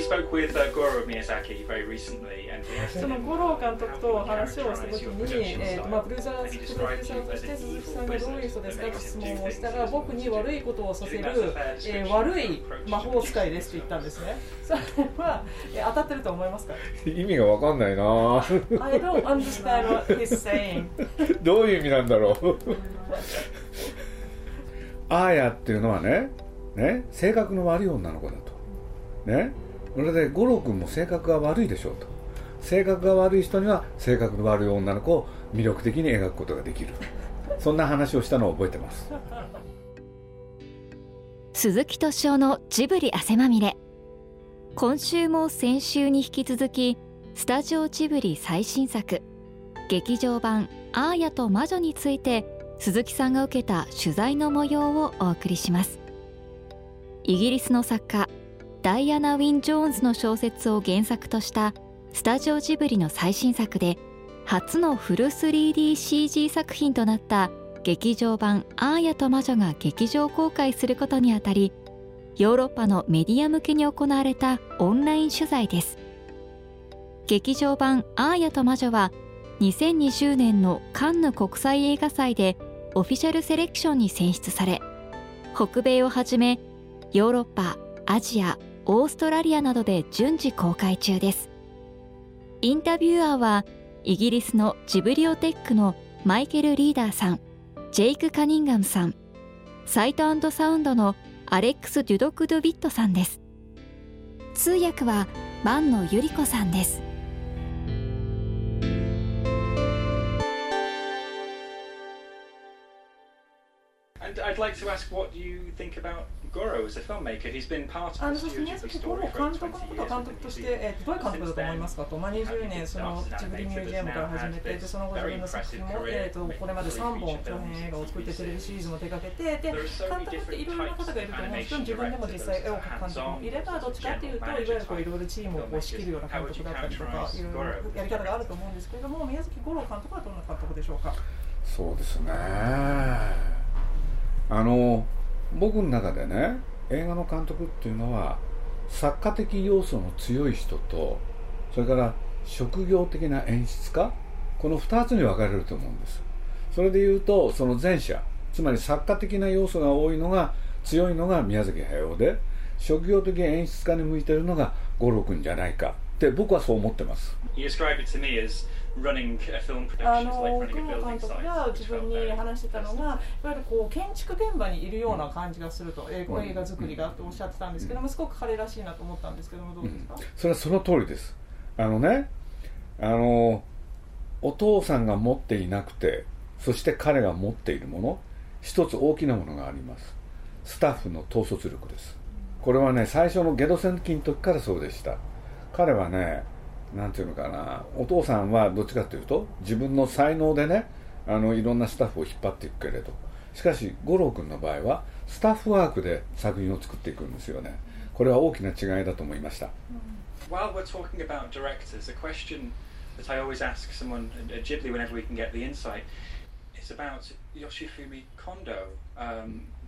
spoke、その五郎監督と話をしたときに、えーとまあ、ブルージャーズプロデューサーとして鈴木さんがどういう人ですかと質問をしたら、僕に悪いことをさせる、えー、悪い魔法使いですと言ったんですね。それは、え、当たってると思いますか意味がわかんないな I どういう意味なんだろう。あーヤっていうのはね、ね性格の悪い女の子だと。ね、それで五郎君も性格が悪いでしょうと。性格が悪い人には性格の悪い女の子を魅力的に描くことができる。そんな話をしたのを覚えてます。鈴木敏夫のジブリ汗まみれ。今週も先週に引き続きスタジオジブリ最新作劇場版「アーヤと魔女」について鈴木さんが受けた取材の模様をお送りします。イギリスの作家ダイアナ・ウィン・ジョーンズの小説を原作としたスタジオジブリの最新作で初のフル 3DCG 作品となった劇場版「アーヤと魔女」が劇場公開することにあたりヨーロッパのメディア向けに行われたオンライン取材です。劇場版「アーヤと魔女」は2020年のカンヌ国際映画祭でオフィシャルセレクションに選出され北米をはじめヨーロッパアジアオーストラリアなどで順次公開中です。インタビュアーはイギリスのジブリオテックのマイケル・リーダーさんジェイク・カニンガムさんサイトサウンドのアレックス・デュドク・ドゥビットさんです。通訳は万野由里子さんです。あ of の the そして Studio 宮崎五 story 郎 for 監督の20こと years. 監督として、えーどういう監督だと思いますかと、まあ、20年そのジブリミュージアムから始めてでその後自分の作品も、えー、とこれまで3本長編映画を作ってテレビシリーズも手掛けてで監督っていろいろな方がいると思うんですけど自分でも実際絵を描く監督もいればどっちかっていうといわゆるこういろいろチームをこう仕切るような監督だったりとかいろいろやり方があると思うんですけれども宮崎五郎監督はどんな監督でしょうか？そうですね。あの僕の中でね映画の監督っていうのは作家的要素の強い人とそれから職業的な演出家この2つに分かれると思うんです。それでいうとその前者つまり作家的な要素が多いのが強いのが宮崎駿で職業的演出家に向いてるのが五郎君じゃないか。って僕はそう思ってます。You described it to me as running a film あの like 久 running a 保 building 監督.が自分に話してたのが、いわゆるこう建築現場にいるような感じがすると、えうん。映画作りがとおっしゃってたんですけども、すごく彼らしいなと思ったんですけども、どうですか、それはその通りです。あのねあのお父さんが持っていなくてそして彼が持っているもの一つ大きなものがあります。スタッフの統率力です。これはね最初のゲド戦記の時からそうでした彼はね、なていうのかな、お父さんはどっちかというと、自分の才能でね、あのいろんなスタッフを引っ張っていくけれど、しかし、五郎君の場合は、スタッフワークで作品を作っていくんですよね、これは大きな違いだと思いました。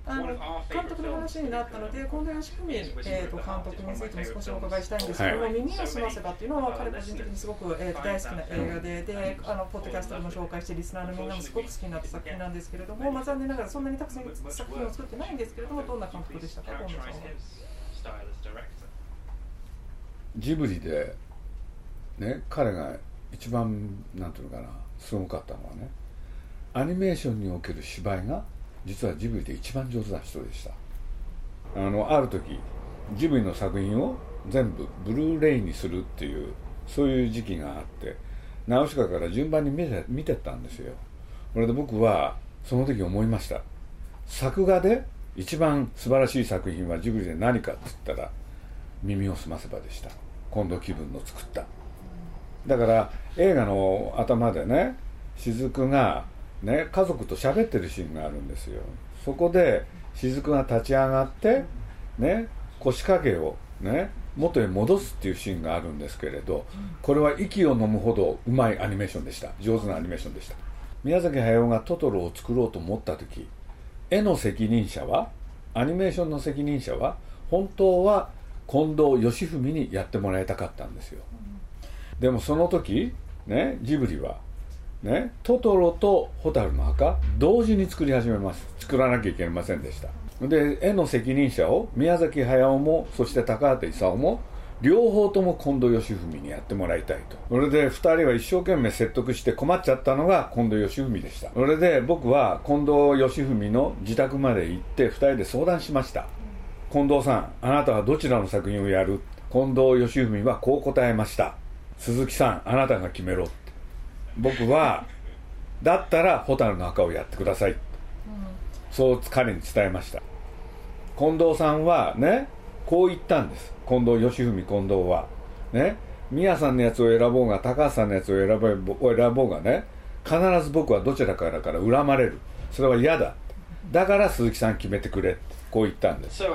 あの監督の.話になったので、近藤義文、えー、と監督についても少しお伺いしたいんですけども、はい耳を澄ませばっていうのは、彼個人的にすごく、えー、と大好きな映画でであの、ポッドキャストでも紹介して、リスナーのみんなもすごく好きになった作品なんですけれども、まあ、残念ながらそんなにたくさん作品を作ってないんですけれども、どんな監督でしたか、近藤さんは.ジブリでね彼が一番なんていうのかなすごかったのはねアニメーションにおける芝居が実はジブリで一番上手な人でした。あのある時ジブリの作品を全部ブルーレイにするっていうそういう時期があってナウシカから順番に見て見てったんですよ。それで僕はその時思いました。作画で一番素晴らしい作品はジブリで何かって言ったら耳をすませばでした。近藤気分の作った。だから映画の頭でね雫がね家族と喋ってるシーンがあるんですよ。そこで雫が立ち上がってね腰掛けをね元へ戻すっていうシーンがあるんですけれどこれは息を飲むほどうまいアニメーションでした。上手なアニメーションでした。宮崎駿がトトロを作ろうと思った時絵の責任者はアニメーションの責任者は本当は近藤義文にやってもらいたかったんですよ、でもその時ねジブリはね。トトロと蛍の墓同時に作り始めます。作らなきゃいけませんでした。で絵の責任者を宮崎駿もそして高畑勲も両方とも近藤義文にやってもらいたいと。それで2人は一生懸命説得して困っちゃったのが近藤義文でした。それで僕は近藤義文の自宅まで行って2人で相談しました。近藤さんあなたはどちらの作品をやる？近藤義文はこう答えました。鈴木さんあなたが決めろ。僕はだったら蛍の墓をやってください、うん、そう彼に伝えました。近藤さんはねこう言ったんです。近藤義文近藤は。ね宮さんのやつを選ぼうが高橋さんのやつを選ぼ選ぼうがね必ず僕はどちらからから恨まれる。それは嫌だ。だから鈴木さん決めてくれこう言ったんです。So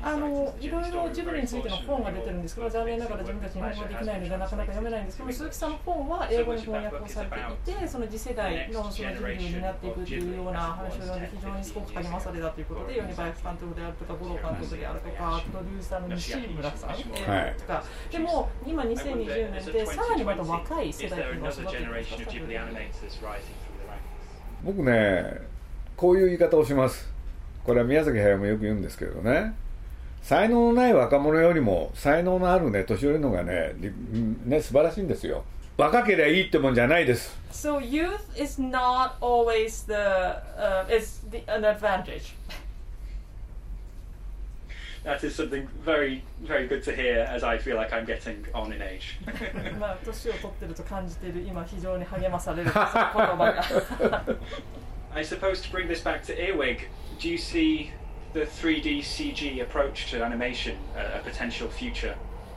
あのいろいろジブリについての本が出てるんですけど残念ながら自分たち日本語できないのでなかなか読めないんですけど鈴木さんの本は英語に翻訳をされていてその次世代のそのジブリになっていくっていうような話を読んで非常にすごく励まされたということで米林監督であるとか五郎監督であるとかプロデューサーの西村さん、えー、とかでも今2020年でさらにまた若い世代っていうのを育てていく僕ねこういう言い方をします。これは宮崎駿もよく言うんですけどね才能のない若者よりも才能のあるね年寄りのがねね素晴らしいんですよ若ければいいってもんじゃないです So youth is not always the、uh, is the, an advantage That is something very, very good to hear as I feel like I'm getting on in age. まあ年を取ってると感じている今非常に励まされる言葉が I suppose to bring this back to Earwig, do you see the 3D CG approach to animation a, a potential future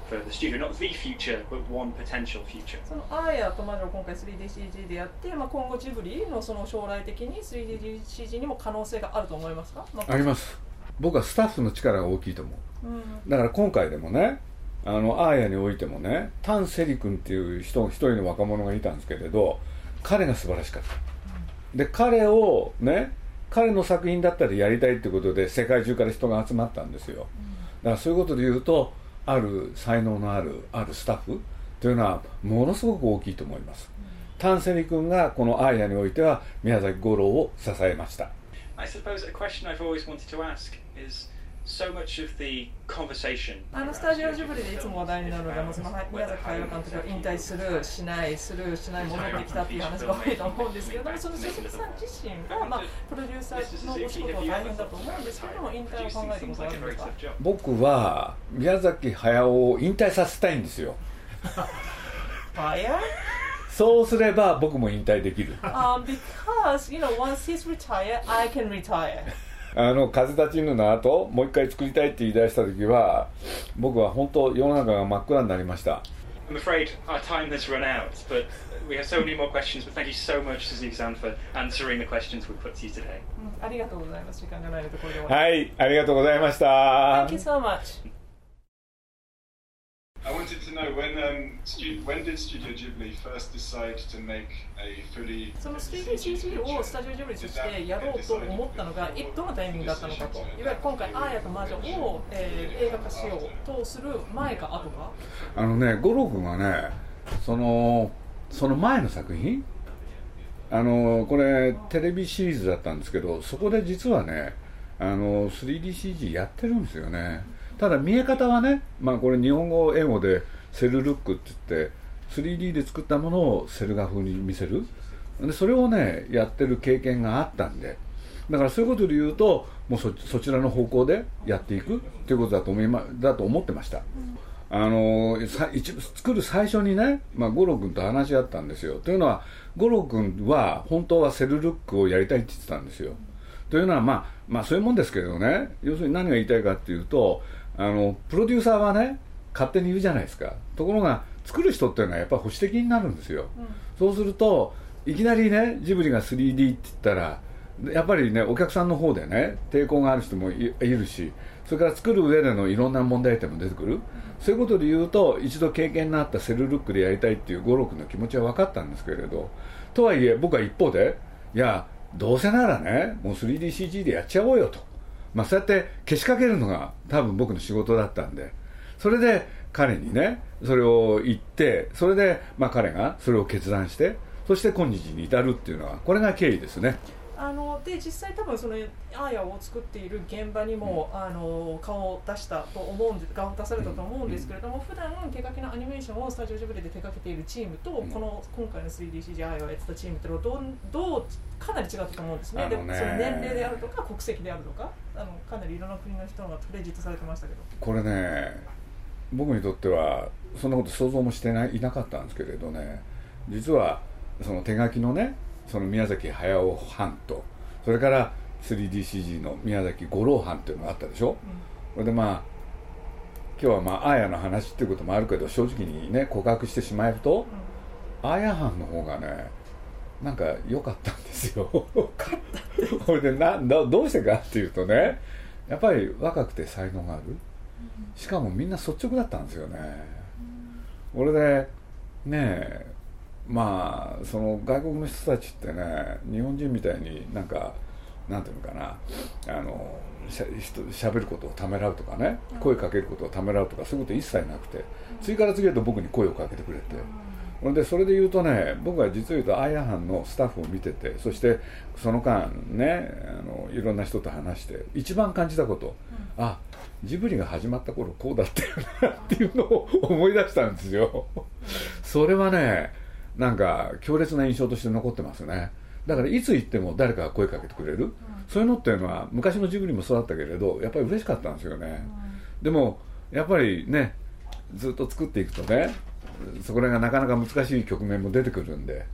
for the studio? Not the future, but one potential future. そのアーヤとマジョ今回 3DCG でやって、まあ、今後ジブリのその将来的に 3DCG にも可能性があると思いますか、あります。僕はスタッフの力が大きいと思う、うん、だから今回でもねあのアーヤにおいてもねタン・セリ君っていう人一人の若者がいたんですけれど彼が素晴らしかった、うん、で彼をね彼の作品だったらやりたいってことで世界中から人が集まったんですよ、だからそういうことで言うとある才能のあるあるスタッフというのはものすごく大きいと思います、タンセリ君がこの「アーヤ」においては宮崎五郎を支えました。I suppose a question I've always wanted to ask is so much of the conversation あのスタジオジブリでいつも話題になるのが、その宮崎駿監督が引退する、しない、する、しない、戻ってきたっていう話が多いと思うんですけれども、その鈴木さん自身が、まあ、プロデューサーのお仕事は大変だと思うんですけども、引退を考えたことあるんですか僕は宮崎駿を引退させたいんですよ。そうすれば僕も引退できる。Um, because, you know, once he's retired, I can retire. あの風立ちぬの後もう一回作りたいって言い出した時は僕は本当世の中が真っ暗になりました I'm afraid our time has run out, but we have so many more questions. But thank you so much, Suzuki-san, for answering the questions we put to you today. ありがとうございます。時間がないのでこれではい、ありがとうございました。Thank you so much. I wanted to know when um, stu- when did Studio Ghibli first decide to make a fully その 3DCG をスタジオジブリとしてやろうと思ったのがいどのタイミングだったのかと。いわゆる今回「アーヤと魔女を」えー、映画化しようとする前か後か？あのね五郎君はねそのその前の作品？あのこれテレビシリーズだったんですけどそこで実はねあの 3DCG やってるんですよねただ見え方はね、まあ、これ日本語英語でセルルックって言って 3D で作ったものをセル画風に見せる。でそれをねやってる経験があったんで。だからそういうことで言うともうそちらの方向でやっていくということだと思い、ま、だと思ってました、あのさ一作る最初にね、まあ、五郎君と話し合ったんですよ。というのは五郎君は本当はセルルックをやりたいって言ってたんですよ、というのは、まあ、まあそういうもんですけどね。要するに何が言いたいかっていうとあのプロデューサーはね勝手に言うじゃないですか。ところが作る人っていうのはやっぱり保守的になるんですよ、うん、そうするといきなりねジブリが 3D って言ったらやっぱりねお客さんの方でね抵抗がある人もいるしそれから作る上でのいろんな問題点も出てくる、そういうことで言うと一度経験のあったセルルックでやりたいっていう五六の気持ちは分かったんですけれどとはいえ僕は一方でいやどうせならねもう 3DCG でやっちゃおうよと、まあ、そうやってけしかけるのが多分僕の仕事だったんでそれで彼にねそれを言ってそれでまあ彼がそれを決断してそして今日に至るっていうのはこれが経緯ですね。あので実際多分そのアーヤを作っている現場にも、うん、あの顔を出したと思うんで顔を出されたと思うんですけれども、うん、普段手書きのアニメーションをスタジオジブリで手掛けているチームと、うん、この今回の 3DCG アーヤをやってたチームっていうのはどうかなり違ったと思うんですね、ね。でその年齢であるとか国籍であるとかあのかなりいろんな国の人がクレジットされてましたけど。これね僕にとってはそんなこと想像もしてないいなかったんですけれどね。実はその手書きのねその宮崎駿藩とそれから 3DCG の宮崎五郎藩っていうのがあったでしょ、うん、それでまあ今日はまあアーヤの話っていうこともあるけど正直にね告白してしまえると、うん、アーヤ藩の方がねなんか良かったんですよ。これでなどうしてかっていうとねやっぱり若くて才能がある。しかもみんな率直だったんですよね、うん、俺でねえまあその外国の人たちってね日本人みたいになんかなんていうのかなあのしゃしゃべることをためらうとかね声かけることをためらうとかそういうこと一切なくて次から次へと僕に声をかけてくれて。でそれで言うとね僕は実を言うとアイアンハンのスタッフを見ててそしてその間ねあのいろんな人と話して一番感じたこと、うん、あジブリが始まった頃こうだったよなっていうのを思い出したんですよ。それはねなんか強烈な印象として残ってますね。だからいつ行っても誰かが声かけてくれる、うん、そういうのっていうのは昔のジブリもそうだったけれどやっぱり嬉しかったんですよね、うん、でもやっぱりねずっと作っていくとねそこらがなかなか難しい局面も出てくるんで、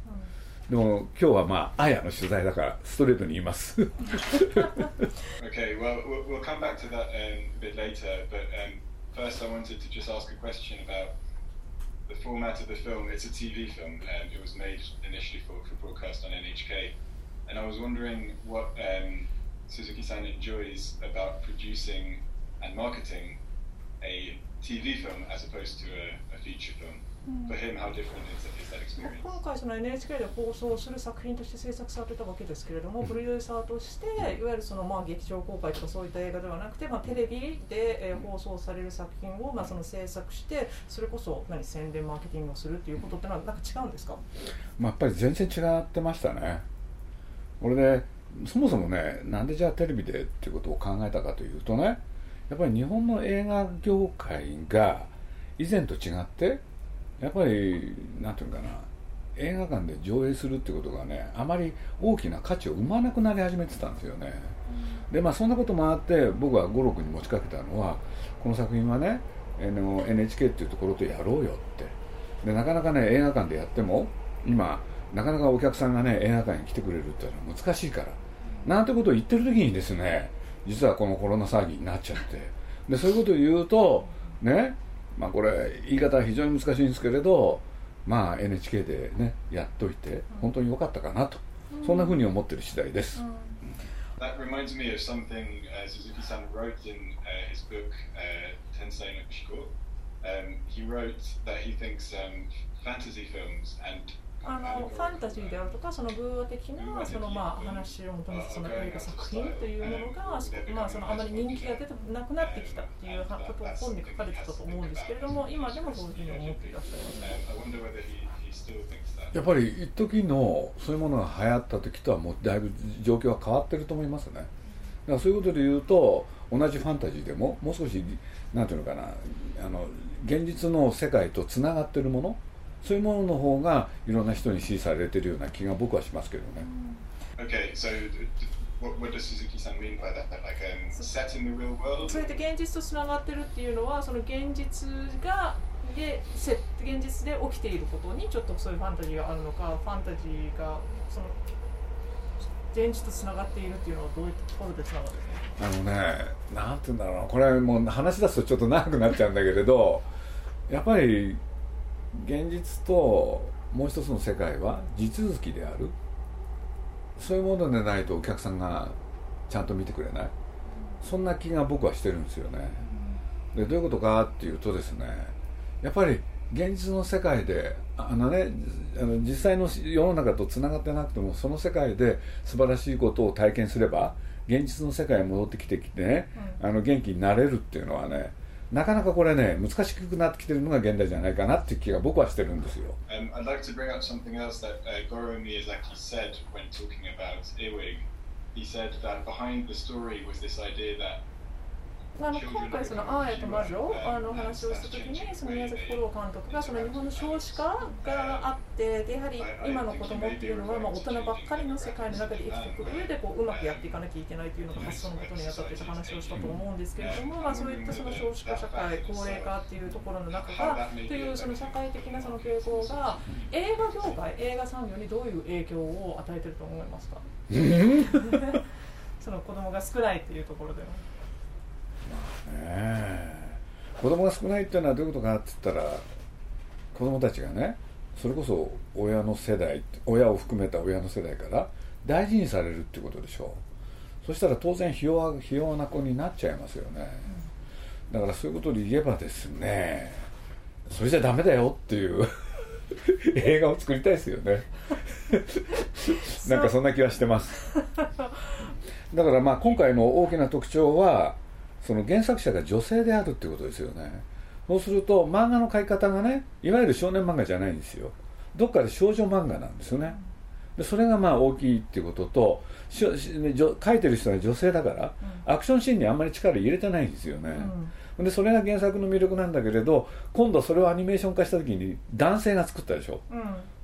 でも今日はまああやの取材だからストレートに言います。Okay, well, we'll come back to that、um, a bit later, but um, first I wanted to just ask a question about the format of the film, it's a TV film, and it was made initially for, for broadcast on NHK. And I was wondering what um, Suzuki-san enjoys about producing and marketing a TV film as opposed to a, a feature film. 今回その NHK で放送する作品として制作されてたわけですけれども、プロデューサーとしていわゆるそのまあ劇場公開とかそういった映画ではなくて、まあ、テレビで、え放送される作品をまあその制作してそれこそ何宣伝マーケティングをするっていうことってのはなんか違うんですか、まあ、やっぱり全然違ってましたね。俺でそもそもねなんでじゃあテレビでっていうことを考えたかというとねやっぱり日本の映画業界が以前と違ってやっぱりなんていうかな。映画館で上映するってことがねあまり大きな価値を生まなくなり始めてたんですよね、うん、でまあそんなこともあって僕は五六に持ちかけたのはこの作品はね NHK っていうところとやろうよって。でなかなかね映画館でやっても今なかなかお客さんがね映画館に来てくれるっていうのは難しいから、なんてことを言ってる時にですね実はこのコロナ騒ぎになっちゃって。でそういうことを言うとねまあこれ言い方は非常に難しいんですけれどまあ NHK でねやっといて本当に良かったかなと、うん、そんなふうに思ってる次第です。That reminds me of something uh, Suzuki-san wrote in uh, his book uh, Tensei no Shiko. Um, he wrote that he thinks um, fantasy films and あのファンタジーであるとかその偶話的なそのまあ話を求めその映画作品というものがまあそのあまり人気が出てなくなってきたっていうことを本に書かれてたと思うんですけれども今でもそういうふうに思っていらっしゃいます。やっぱり一時のそういうものが流行った時とはもうだいぶ状況は変わってると思いますね。だからそういうことで言うと同じファンタジーでももう少しなんていうのかなあの現実の世界とつながってるものそういうものの方がいろんな人に支持されてるような気が僕はしますけどね。Okay, so what, what does Suzuki-san mean by that? Like um, set in the real world? それで現実とつながってるっていうのはその現実がで現実で起きていることにちょっとそういうファンタジーがあるのかファンタジーがその現実とつながっているっていうのはどういったところでつながるんですか？あのねなんて言うんだろうこれはもう話し出すとちょっと長くなっちゃうんだけれどやっぱり現実ともう一つの世界は地続きである。そういうものでないとお客さんがちゃんと見てくれない。そんな気が僕はしてるんですよね。でどういうことかっていうとですねやっぱり現実の世界であのねあの実際の世の中とつながってなくてもその世界で素晴らしいことを体験すれば現実の世界に戻ってきてきてね、うん、あの元気になれるっていうのはねなかなかこれね、難しくなってきてるのが現代じゃないかなっていう気が僕はしてるんですよ。あの今回その「アーヤと魔女」あの話をした時にその宮崎五郎監督がその日本の少子化があってでやはり今の子供っていうのはまあ大人ばっかりの世界の中で生きてくる。上でこううまくやっていかなきゃいけないというのが発想のことにあたって話をしたと思うんですけれども、まあ、そういったその少子化社会高齢化っていうところの中がというその社会的なその傾向が映画業界映画産業にどういう影響を与えてると思いますか？その子供が少ないっていうところでは。ね子供が少ないっていうのはどういうことかって言ったら子供たちがねそれこそ親の世代親を含めた親の世代から大事にされるっていうことでしょう。そしたら当然ひ弱ひ弱な子になっちゃいますよね、だからそういうことで言えばですねそれじゃダメだよっていう 映画を作りたいですよね。なんかそんな気はしてます。だからまあ今回の大きな特徴はその原作者が女性であるっていうことですよね。そうすると漫画の描き方がねいわゆる少年漫画じゃないんですよ。どっかで少女漫画なんですよね。でそれがまあ大きいっていうことと書いてる人が女性だから、アクションシーンにあんまり力入れてないんですよね、うん、でそれが原作の魅力なんだけれど今度それをアニメーション化した時に男性が作ったでしょ、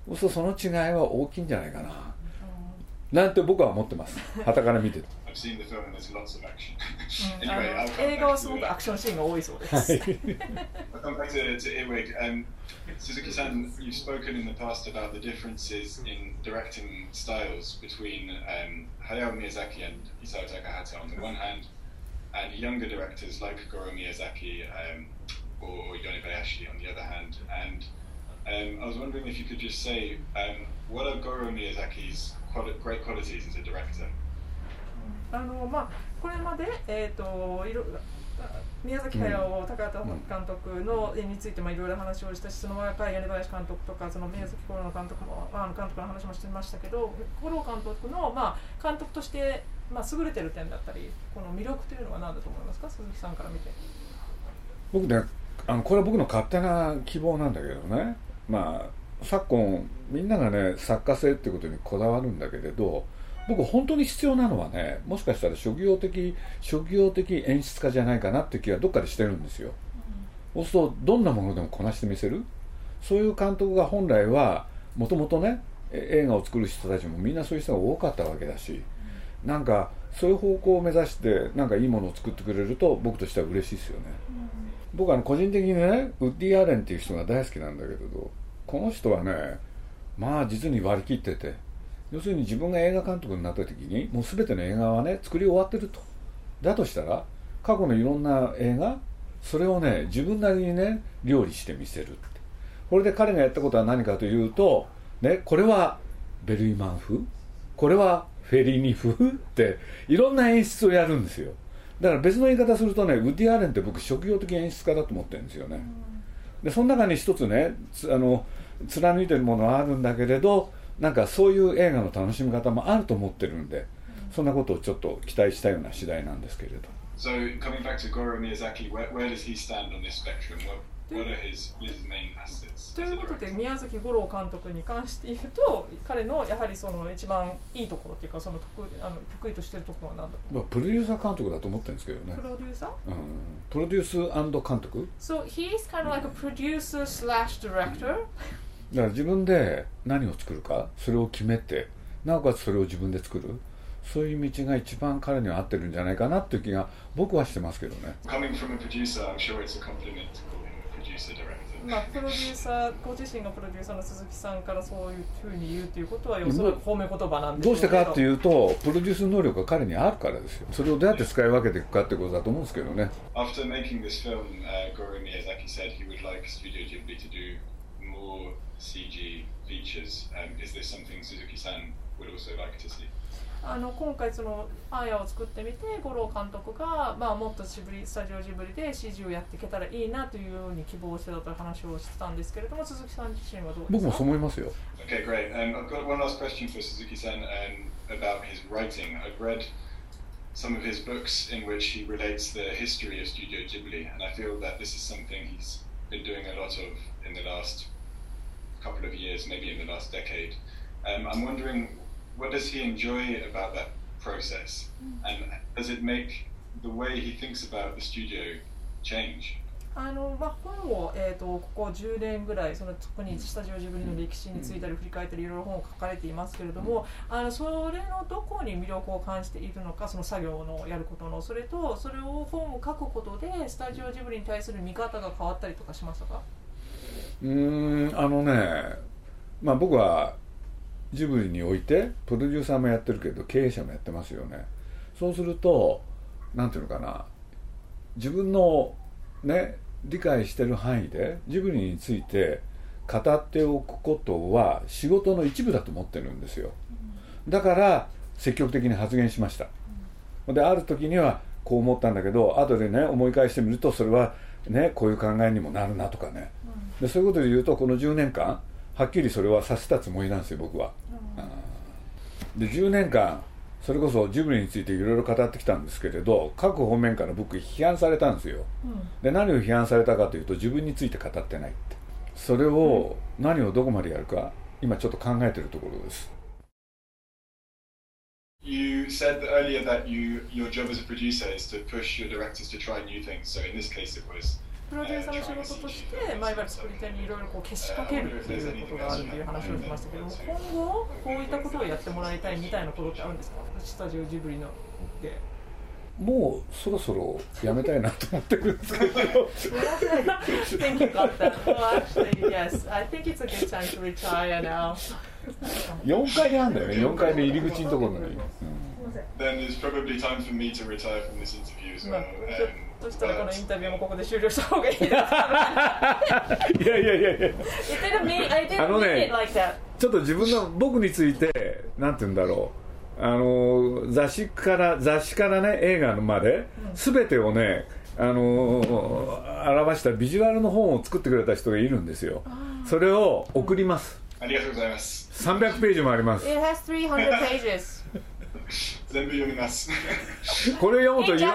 うん、その違いは大きいんじゃないかな、うん、なんて僕は思ってます。はたから見てて seen the film and there's lots of action. anyway, I'll come 映画はすごくアクションシーンが多いそうです。I'll come back to, to Earwig. Um, Suzuki-san, you've spoken in the past about the differences in directing styles between um, Hayao Miyazaki and Isao Takahata on the one hand, and younger directors like Goro Miyazaki um, or, or Yone Bayashi on the other hand. And um, I was wondering if you could just say um, what are Goro Miyazaki's great qualities as a director? あのまあこれまで、えーと、いろ宮崎駿高畑監督の絵についていろいろ話をしたしその若い米林監督とかその宮崎五郎監督もあの監督の話もしてましたけど五郎監督の、まあ、監督として、まあ、優れてる点だったりこの魅力というのは何だと思いますか？鈴木さんから見て。僕ねあのこれは僕の勝手な希望なんだけどねまあ昨今みんながね作家性っていうことにこだわるんだけれど僕本当に必要なのはねもしかしたら職業的職業的演出家じゃないかなって気はどっかでしてるんですよ、そうするとどんなものでもこなしてみせる？そういう監督が本来はもともとね映画を作る人たちもみんなそういう人が多かったわけだし、うん、なんかそういう方向を目指してなんかいいものを作ってくれると僕としては嬉しいですよね、うん、僕は個人的にねウッディ・アレンっていう人が大好きなんだけれどこの人はねまあ実に割り切ってて要するに自分が映画監督になった時にもう全ての映画はね作り終わってると。だとしたら過去のいろんな映画それをね自分なりにね料理してみせるこれで彼がやったことは何かというと、ね、これはベルイマン風これはフェリーニ風っていろんな演出をやるんですよ。だから別の言い方するとねウッディ・アレンって僕職業的演出家だと思ってるんですよね。でその中に一つねあの貫いてるものはあるんだけれどなんかそういう映画の楽しみ方もあると思ってるんで、そんなことをちょっと期待したような次第なんですけれど。So coming back to Goro Miyazaki, where, where does he stand on this spectrum? What, what are his, his main assets? ということで宮崎五郎監督に関して言うと彼のやはりその一番いいところっていうかその得あの得意としてるところは何だまあプロデューサー監督だと思ってるんですけどね。プロデューサー、うん、プロデュース監督？So he's kind of like a producer slash director だから自分で何を作るかそれを決めてなおかつそれを自分で作る。そういう道が一番彼には合ってるんじゃないかなっていう気が僕はしてますけどね。まあ、プロデューサーご自身がプロデューサーの鈴木さんからそういうふうに言うということはおそらく褒め言葉なんでど。うしてかっていうとプロデュース能力が彼にあるからですよ。それをどうやって使い分けていくかってことだと思うんですけどね。After making this film、uh, Goro Miyazaki said he would like Studio Ghibli to do more CG features、um, is this something Suzuki-san would also like to see? あの今回そのアーヤを作ってみて五郎監督が、まあ、もっとジブリスタジオジブリで CG をやっていけたらいいなというように希望してたという話をしてたんですけれども鈴木さん自身はどうですか僕もそう思いますよ。Okay, great. Um, I've got one last question for Suzuki-san um, about his writing. I've read some of his books in which he relates the history of Studio Ghibli, and I feel that this is something he's been doing a lot of in the last couple of years, maybe in the last decade. Um, I'm wondering what does he enjoy about that process, and does it make the way he thinks about the studio change? あのまあ、本を、えーと、ここ10年ぐらいその特にスタジオジブリの歴史についたり振り返ったりいろいろ本を書かれていますけれどもあのそれのどこに魅力を感じているのかその作業のやることの。それとそれを本を書くことでスタジオジブリに対する見方が変わったりとかしましたか？うんあのねまあ僕はジブリにおいてプロデューサーもやってるけど経営者もやってますよね。そうすると何ていうのかな自分のね理解してる範囲でジブリについて語っておくことは仕事の一部だと思ってるんですよ。だから積極的に発言しました。である時にはこう思ったんだけど後でね思い返してみるとそれはねこういう考えにもなるなとかね。でそういうことで言うとこの10年間はっきりそれはさせたつもりなんですよ僕は、うん、で10年間それこそジブリについていろいろ語ってきたんですけれど各方面から僕批判されたんですよ、うん、で何を批判されたかというと自分について語ってないって。それを何をどこまでやるか今ちょっと考えてるところです。You said earlier that you, your job as a producer is to push your directors to try new things. So in this case, it was プロデューサーの仕事として、まあ、いわゆる作り手にいろいろこうけしかけるっていうことがあるっていう話をしましたけども今後こういったことをやってもらいたいみたいなことってあるんですか？スタジオジブリので。もうそろそろやめたいなと思ってるんですけど。think you got that. Well, actually, yes. I think it's a good time to retire now. 4階にあるんだよね、4階の入り口のところに。Then there's probably time for me to retire from this interview as well. そしたらこのインタビューもここで終了した方がいいです。か いやいやいやいや。あのねちょっと自分の僕についてなんて言うんだろう。あの雑誌から雑誌からね映画まで全てをねあの表したビジュアルの本を作ってくれた人がいるんですよ。それを送ります、ありがとうございます。300ページもあります It has 300 pages 全部読みますこれ読むといろ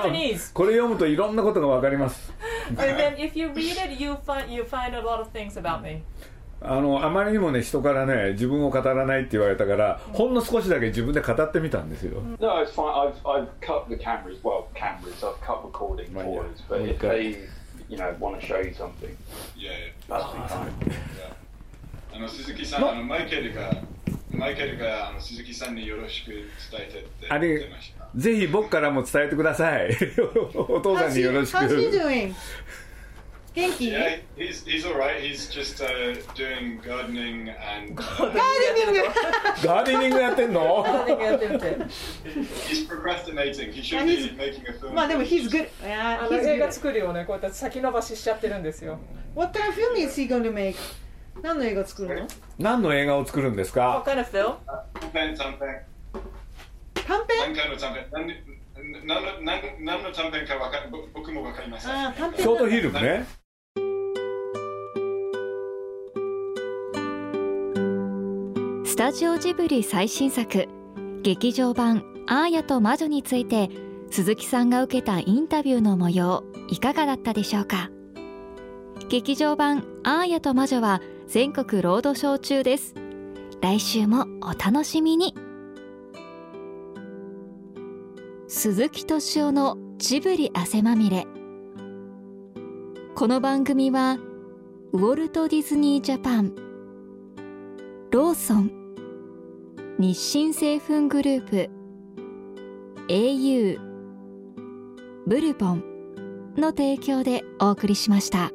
これ読むといろんなことがわかります And then if you read it you find, you find a lot of things about me あのあまりにもね人からね自分を語らないって言われたから、ほんの少しだけ自分で語ってみたんですよ。No, it's fine. I've, I've cut the cameras, well, cameras, I've cut recording cords, but if they, you know, want to show you something, yeah, that's fine. あの鈴木さん、あのマイケルがマイケルがあの鈴木さんによろしく伝えてってあれぜひ僕からも伝えてくださいお父さんによろしく How's he doing? 元気 Yeah, he's, he's alright. He's just、uh, doing gardening and... ガーデニングガーデニングやってんのやってるって He's procrastinating. He should be making a film. まあでも he's good. Yeah, あの映画作りをね、こうやって先延ばししちゃってるんですよ What kind of film is he going to make? 何の映画作るの？何の映画を作るんですか？What kind of film? 短編短編短編？何回の短編何何の何何の短編かわか僕もわかりません。あ短編。ショートフィルムね。スタジオジブリ最新作劇場版「アーヤと魔女」について鈴木さんが受けたインタビューの模様いかがだったでしょうか？劇場版「アーヤと魔女」は全国ロードショー中です。来週もお楽しみに。鈴木敏夫のジブリ汗まみれ。この番組はウォルト・ディズニー・ジャパンローソン日清製粉グループ au ブルボンの提供でお送りしました。